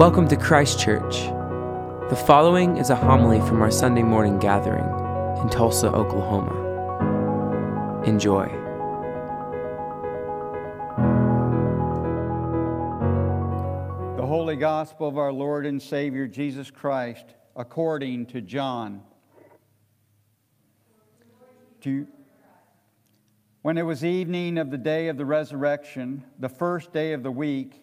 Welcome to Christ Church. The following is a homily from our Sunday morning gathering in Tulsa, Oklahoma. Enjoy. The Holy Gospel of our Lord and Savior Jesus Christ according to John. To, when it was evening of the day of the resurrection, the first day of the week,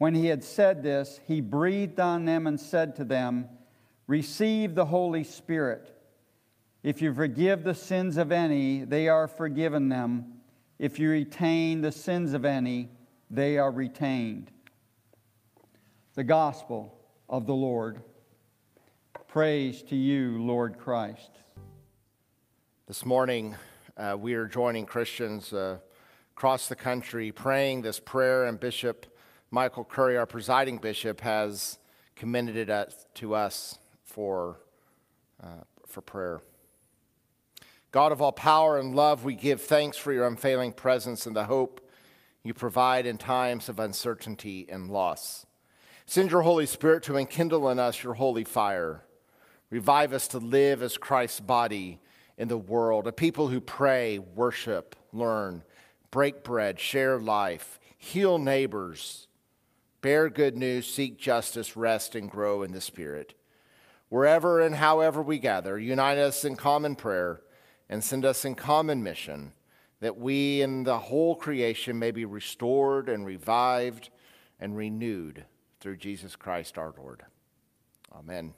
When he had said this, he breathed on them and said to them, Receive the Holy Spirit. If you forgive the sins of any, they are forgiven them. If you retain the sins of any, they are retained. The Gospel of the Lord. Praise to you, Lord Christ. This morning, uh, we are joining Christians uh, across the country praying this prayer, and Bishop Michael Curry, our presiding bishop, has commended it to us for, uh, for prayer. God of all power and love, we give thanks for your unfailing presence and the hope you provide in times of uncertainty and loss. Send your Holy Spirit to enkindle in us your holy fire. Revive us to live as Christ's body in the world, a people who pray, worship, learn, break bread, share life, heal neighbors, bear good news, seek justice, rest, and grow in the Spirit. Wherever and however we gather, unite us in common prayer and send us in common mission, that we and the whole creation may be restored and revived and renewed through Jesus Christ our Lord. Amen.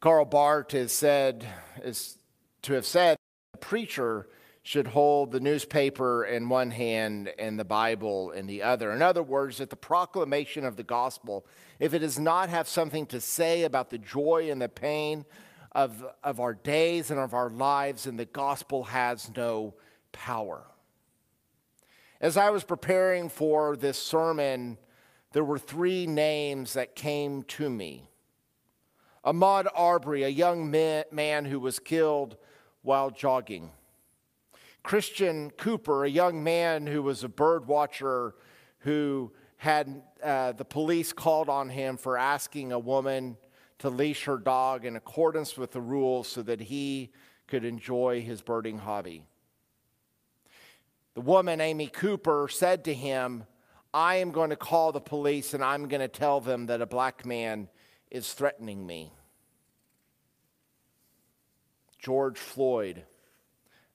Karl Barth is said is to have said a preacher should hold the newspaper in one hand and the Bible in the other. In other words, that the proclamation of the gospel, if it does not have something to say about the joy and the pain of, of our days and of our lives, then the gospel has no power. As I was preparing for this sermon, there were three names that came to me. Ahmaud Arbery, a young man who was killed while jogging. Christian Cooper, a young man who was a bird watcher who had uh, the police called on him for asking a woman to leash her dog in accordance with the rules so that he could enjoy his birding hobby. The woman, Amy Cooper, said to him, I am going to call the police and I'm going to tell them that a black man is threatening me. George Floyd,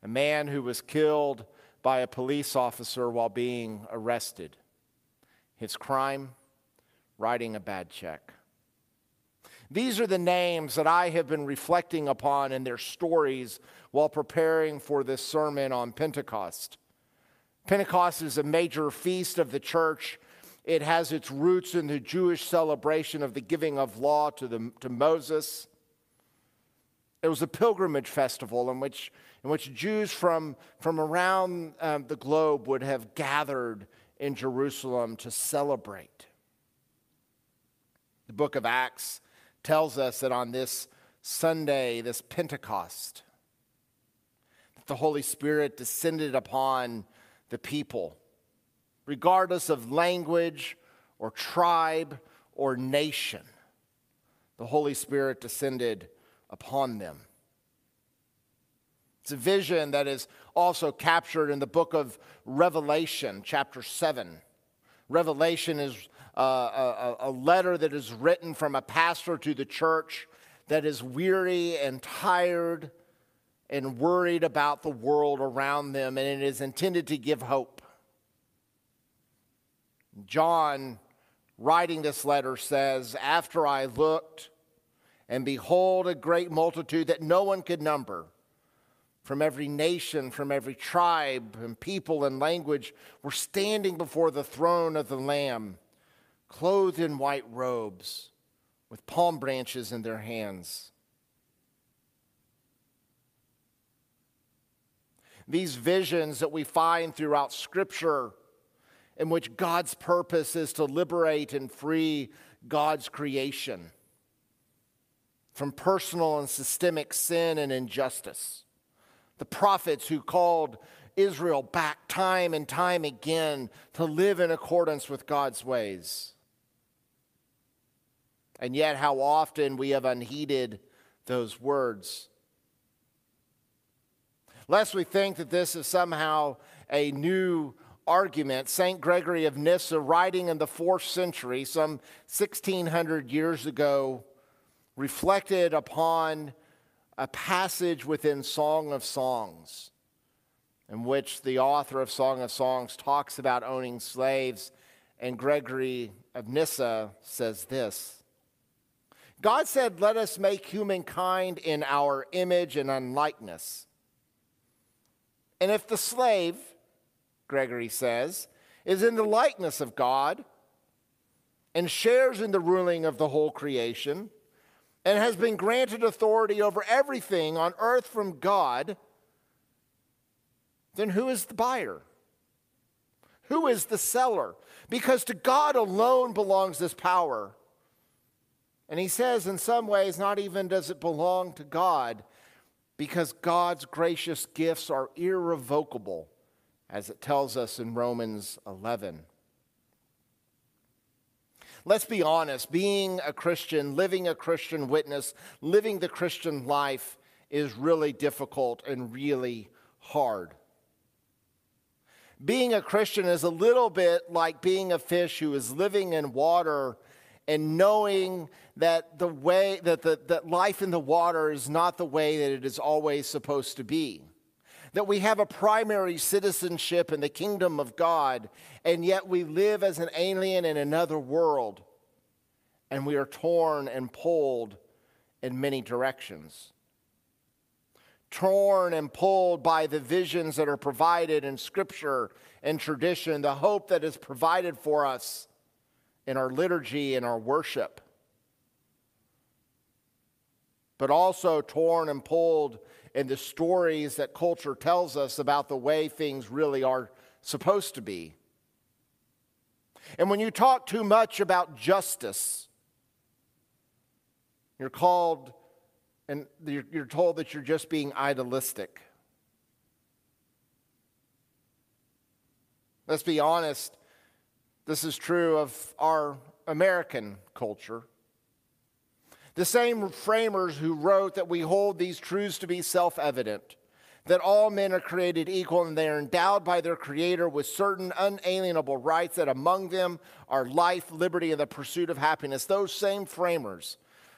a man who was killed by a police officer while being arrested. His crime? Writing a bad check. These are the names that I have been reflecting upon in their stories while preparing for this sermon on Pentecost. Pentecost is a major feast of the church. It has its roots in the Jewish celebration of the giving of law to, the, to Moses. It was a pilgrimage festival in which, in which Jews from, from around um, the globe would have gathered in Jerusalem to celebrate. The book of Acts tells us that on this Sunday, this Pentecost, the Holy Spirit descended upon the people, regardless of language or tribe or nation. The Holy Spirit descended upon them. It's a vision that is also captured in the book of Revelation, chapter 7. Revelation is uh, a, a letter that is written from a pastor to the church that is weary and tired and worried about the world around them, and it is intended to give hope. John, writing this letter, says, After I looked, and behold, a great multitude that no one could number from every nation, from every tribe and people and language were standing before the throne of the Lamb, clothed in white robes, with palm branches in their hands. These visions that we find throughout Scripture, in which God's purpose is to liberate and free God's creation from personal and systemic sin and injustice. The prophets who called Israel back time and time again to live in accordance with God's ways. And yet, how often we have unheeded those words. Lest we think that this is somehow a new argument, St. Gregory of Nyssa, writing in the fourth century, some 1600 years ago, reflected upon a passage within Song of Songs in which the author of Song of Songs talks about owning slaves. And Gregory of Nyssa says this God said, Let us make humankind in our image and unlikeness. And if the slave, Gregory says, is in the likeness of God and shares in the ruling of the whole creation and has been granted authority over everything on earth from God, then who is the buyer? Who is the seller? Because to God alone belongs this power. And he says, in some ways, not even does it belong to God, because God's gracious gifts are irrevocable, as it tells us in Romans 11. Let's be honest, being a Christian, living a Christian witness, living the Christian life is really difficult and really hard. Being a Christian is a little bit like being a fish who is living in water and knowing that the way that the that life in the water is not the way that it is always supposed to be that we have a primary citizenship in the kingdom of God and yet we live as an alien in another world and we are torn and pulled in many directions. Torn and pulled by the visions that are provided in scripture and tradition the hope that is provided for us in our liturgy and our worship, but also torn and pulled in the stories that culture tells us about the way things really are supposed to be. And when you talk too much about justice, you're called and you're told that you're just being idealistic. Let's be honest, this is true of our American culture. The same framers who wrote that we hold these truths to be self evident that all men are created equal and they are endowed by their Creator with certain unalienable rights, that among them are life, liberty, and the pursuit of happiness. Those same framers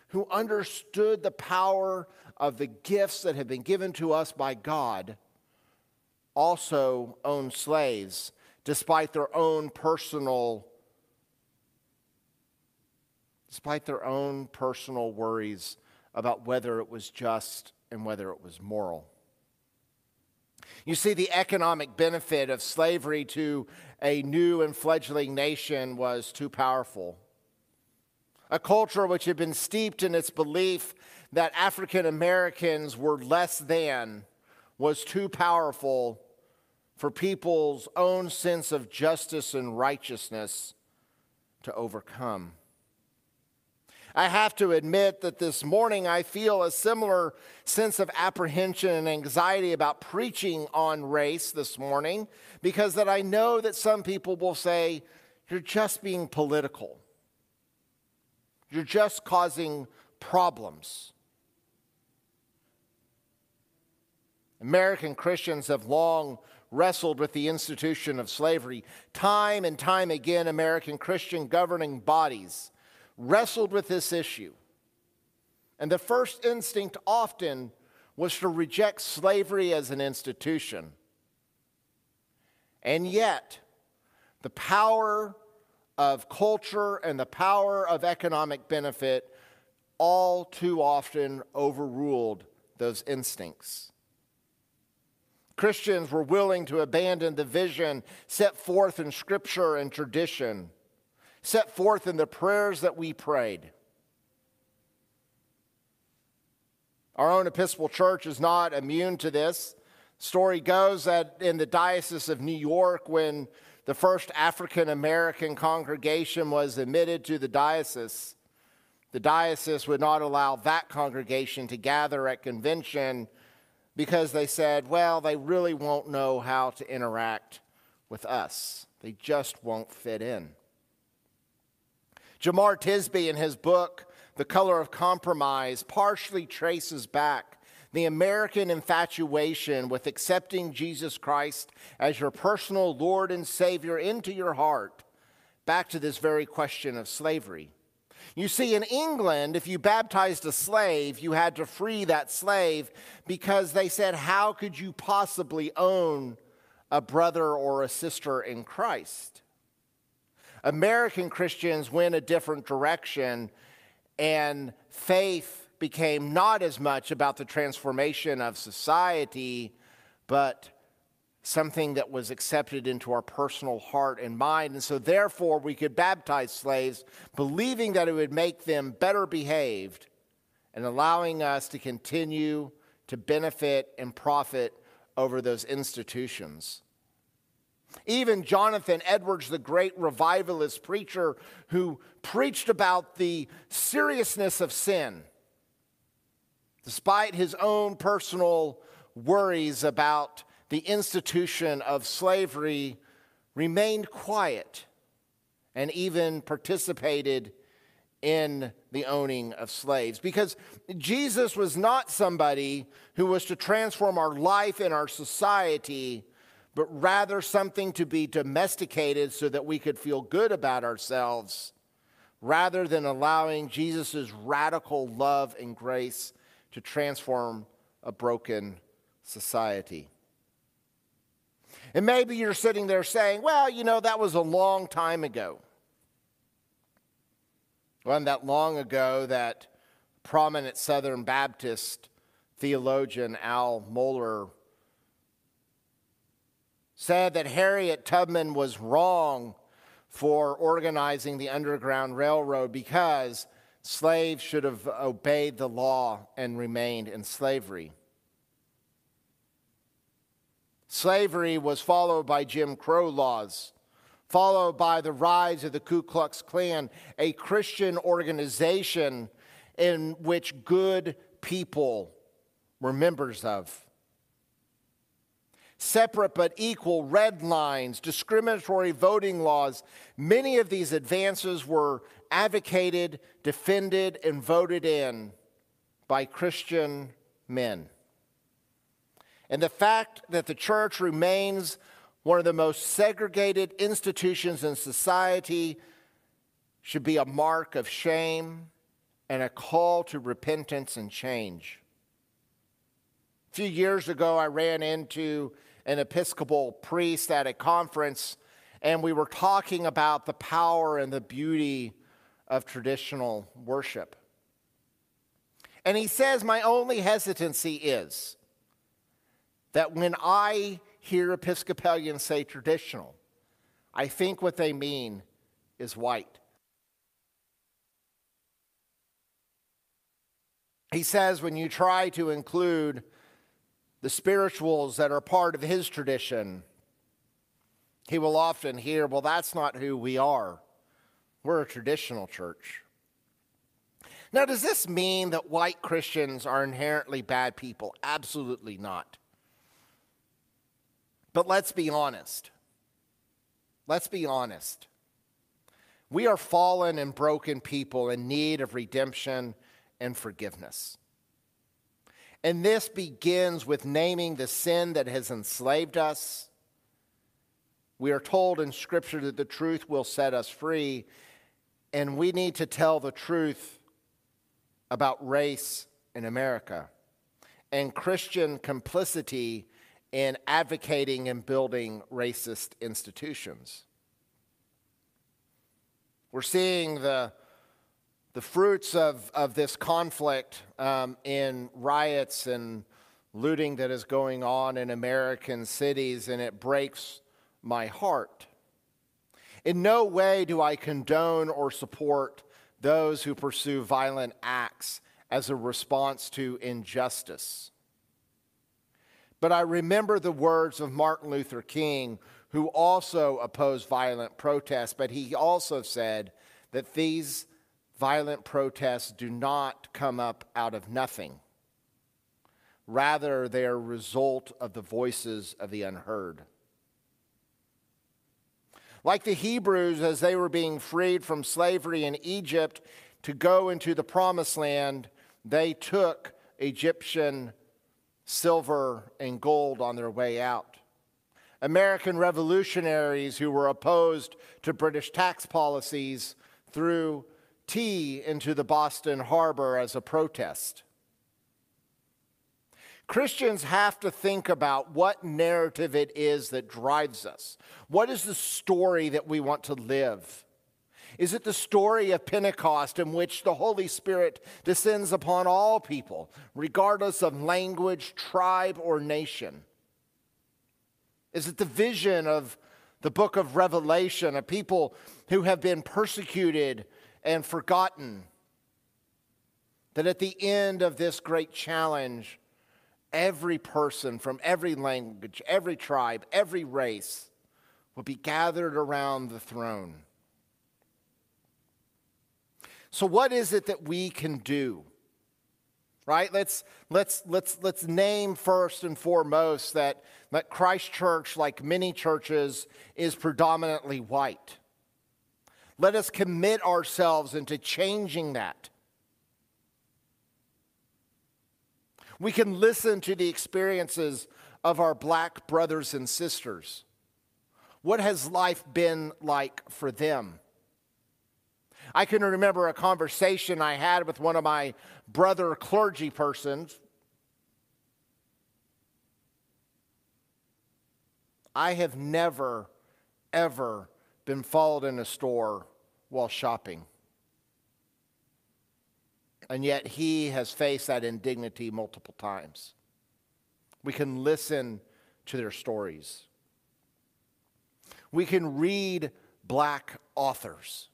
who understood the power of the gifts that have been given to us by God also own slaves despite their own personal despite their own personal worries about whether it was just and whether it was moral. You see, the economic benefit of slavery to a new and fledgling nation was too powerful. A culture which had been steeped in its belief that African Americans were less than was too powerful for people's own sense of justice and righteousness to overcome. I have to admit that this morning I feel a similar sense of apprehension and anxiety about preaching on race this morning because that I know that some people will say you're just being political. You're just causing problems. American Christians have long wrestled with the institution of slavery. Time and time again, American Christian governing bodies wrestled with this issue. And the first instinct often was to reject slavery as an institution. And yet, the power of culture and the power of economic benefit all too often overruled those instincts. Christians were willing to abandon the vision set forth in Scripture and tradition, set forth in the prayers that we prayed, Our own Episcopal Church is not immune to this. Story goes that in the Diocese of New York, when the first African American congregation was admitted to the diocese, the diocese would not allow that congregation to gather at convention because they said, well, they really won't know how to interact with us. They just won't fit in. Jemar Tisby, in his book, The Color of Compromise, partially traces back the American infatuation with accepting Jesus Christ as your personal Lord and Savior into your heart back to this very question of slavery. You see, in England, if you baptized a slave, you had to free that slave because they said, How could you possibly own a brother or a sister in Christ? American Christians went a different direction, and faith became not as much about the transformation of society, but something that was accepted into our personal heart and mind. And so, therefore, we could baptize slaves, believing that it would make them better behaved and allowing us to continue to benefit and profit over those institutions. Even Jonathan Edwards, the great revivalist preacher who preached about the seriousness of sin, despite his own personal worries about the institution of slavery remained quiet and even participated in the owning of slaves. Because Jesus was not somebody who was to transform our life and our society, but rather something to be domesticated so that we could feel good about ourselves, rather than allowing Jesus' radical love and grace to transform a broken society. And maybe you're sitting there saying, well, you know, that was a long time ago. Wasn't that long ago that prominent Southern Baptist theologian Al Mohler said that Harriet Tubman was wrong for organizing the Underground Railroad because slaves should have obeyed the law and remained in slavery. Slavery was followed by Jim Crow laws, followed by the rise of the Ku Klux Klan, a Christian organization in which good people were members of. Separate but equal red lines, discriminatory voting laws, many of these advances were advocated, defended, and voted in by Christian men. And the fact that the church remains one of the most segregated institutions in society should be a mark of shame and a call to repentance and change. A few years ago, I ran into an Episcopal priest at a conference, and we were talking about the power and the beauty of traditional worship. And he says, My only hesitancy is that when I hear Episcopalians say traditional, I think what they mean is white. He says when you try to include the spirituals that are part of his tradition, he will often hear, well, that's not who we are. We're a traditional church. Now, does this mean that white Christians are inherently bad people? Absolutely not. But let's be honest. Let's be honest. We are fallen and broken people in need of redemption and forgiveness. And this begins with naming the sin that has enslaved us. We are told in Scripture that the truth will set us free, and we need to tell the truth about race in America and Christian complicity in advocating and building racist institutions. We're seeing the, the fruits of, of this conflict um, in riots and looting that is going on in American cities, and it breaks my heart. In no way do I condone or support those who pursue violent acts as a response to injustice. But I remember the words of Martin Luther King, who also opposed violent protests, but he also said that these violent protests do not come up out of nothing. Rather, they are a result of the voices of the unheard. Like the Hebrews, as they were being freed from slavery in Egypt to go into the promised land, they took Egyptian silver and gold on their way out. American revolutionaries who were opposed to British tax policies threw tea into the Boston harbor as a protest. Christians have to think about what narrative it is that drives us. What is the story that we want to live? Is it the story of Pentecost in which the Holy Spirit descends upon all people, regardless of language, tribe, or nation? Is it the vision of the book of Revelation, of people who have been persecuted and forgotten? That at the end of this great challenge, every person from every language, every tribe, every race will be gathered around the throne. So what is it that we can do? Right? Let's let's let's let's name first and foremost that that Christ Church like many churches is predominantly white. Let us commit ourselves into changing that. We can listen to the experiences of our black brothers and sisters. What has life been like for them? I can remember a conversation I had with one of my brother clergy persons. I have never, ever been followed in a store while shopping. And yet he has faced that indignity multiple times. We can listen to their stories. We can read black authors,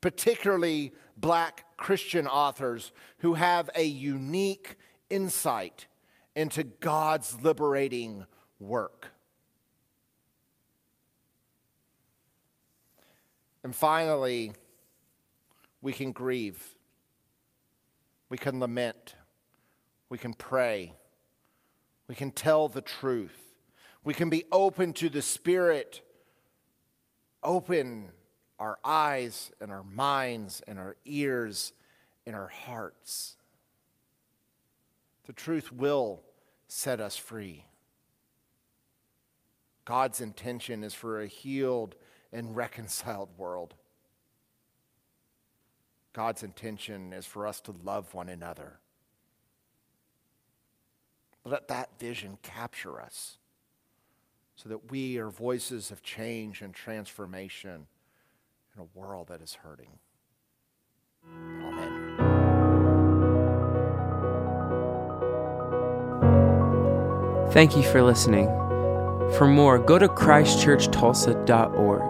particularly black Christian authors who have a unique insight into God's liberating work. And finally, we can grieve. We can lament. We can pray. We can tell the truth. We can be open to the Spirit. Open our eyes and our minds and our ears and our hearts. The truth will set us free. God's intention is for a healed and reconciled world. God's intention is for us to love one another. Let that vision capture us so that we are voices of change and transformation in a world that is hurting. Amen. Thank you for listening. For more, go to christchurchtulsa.org,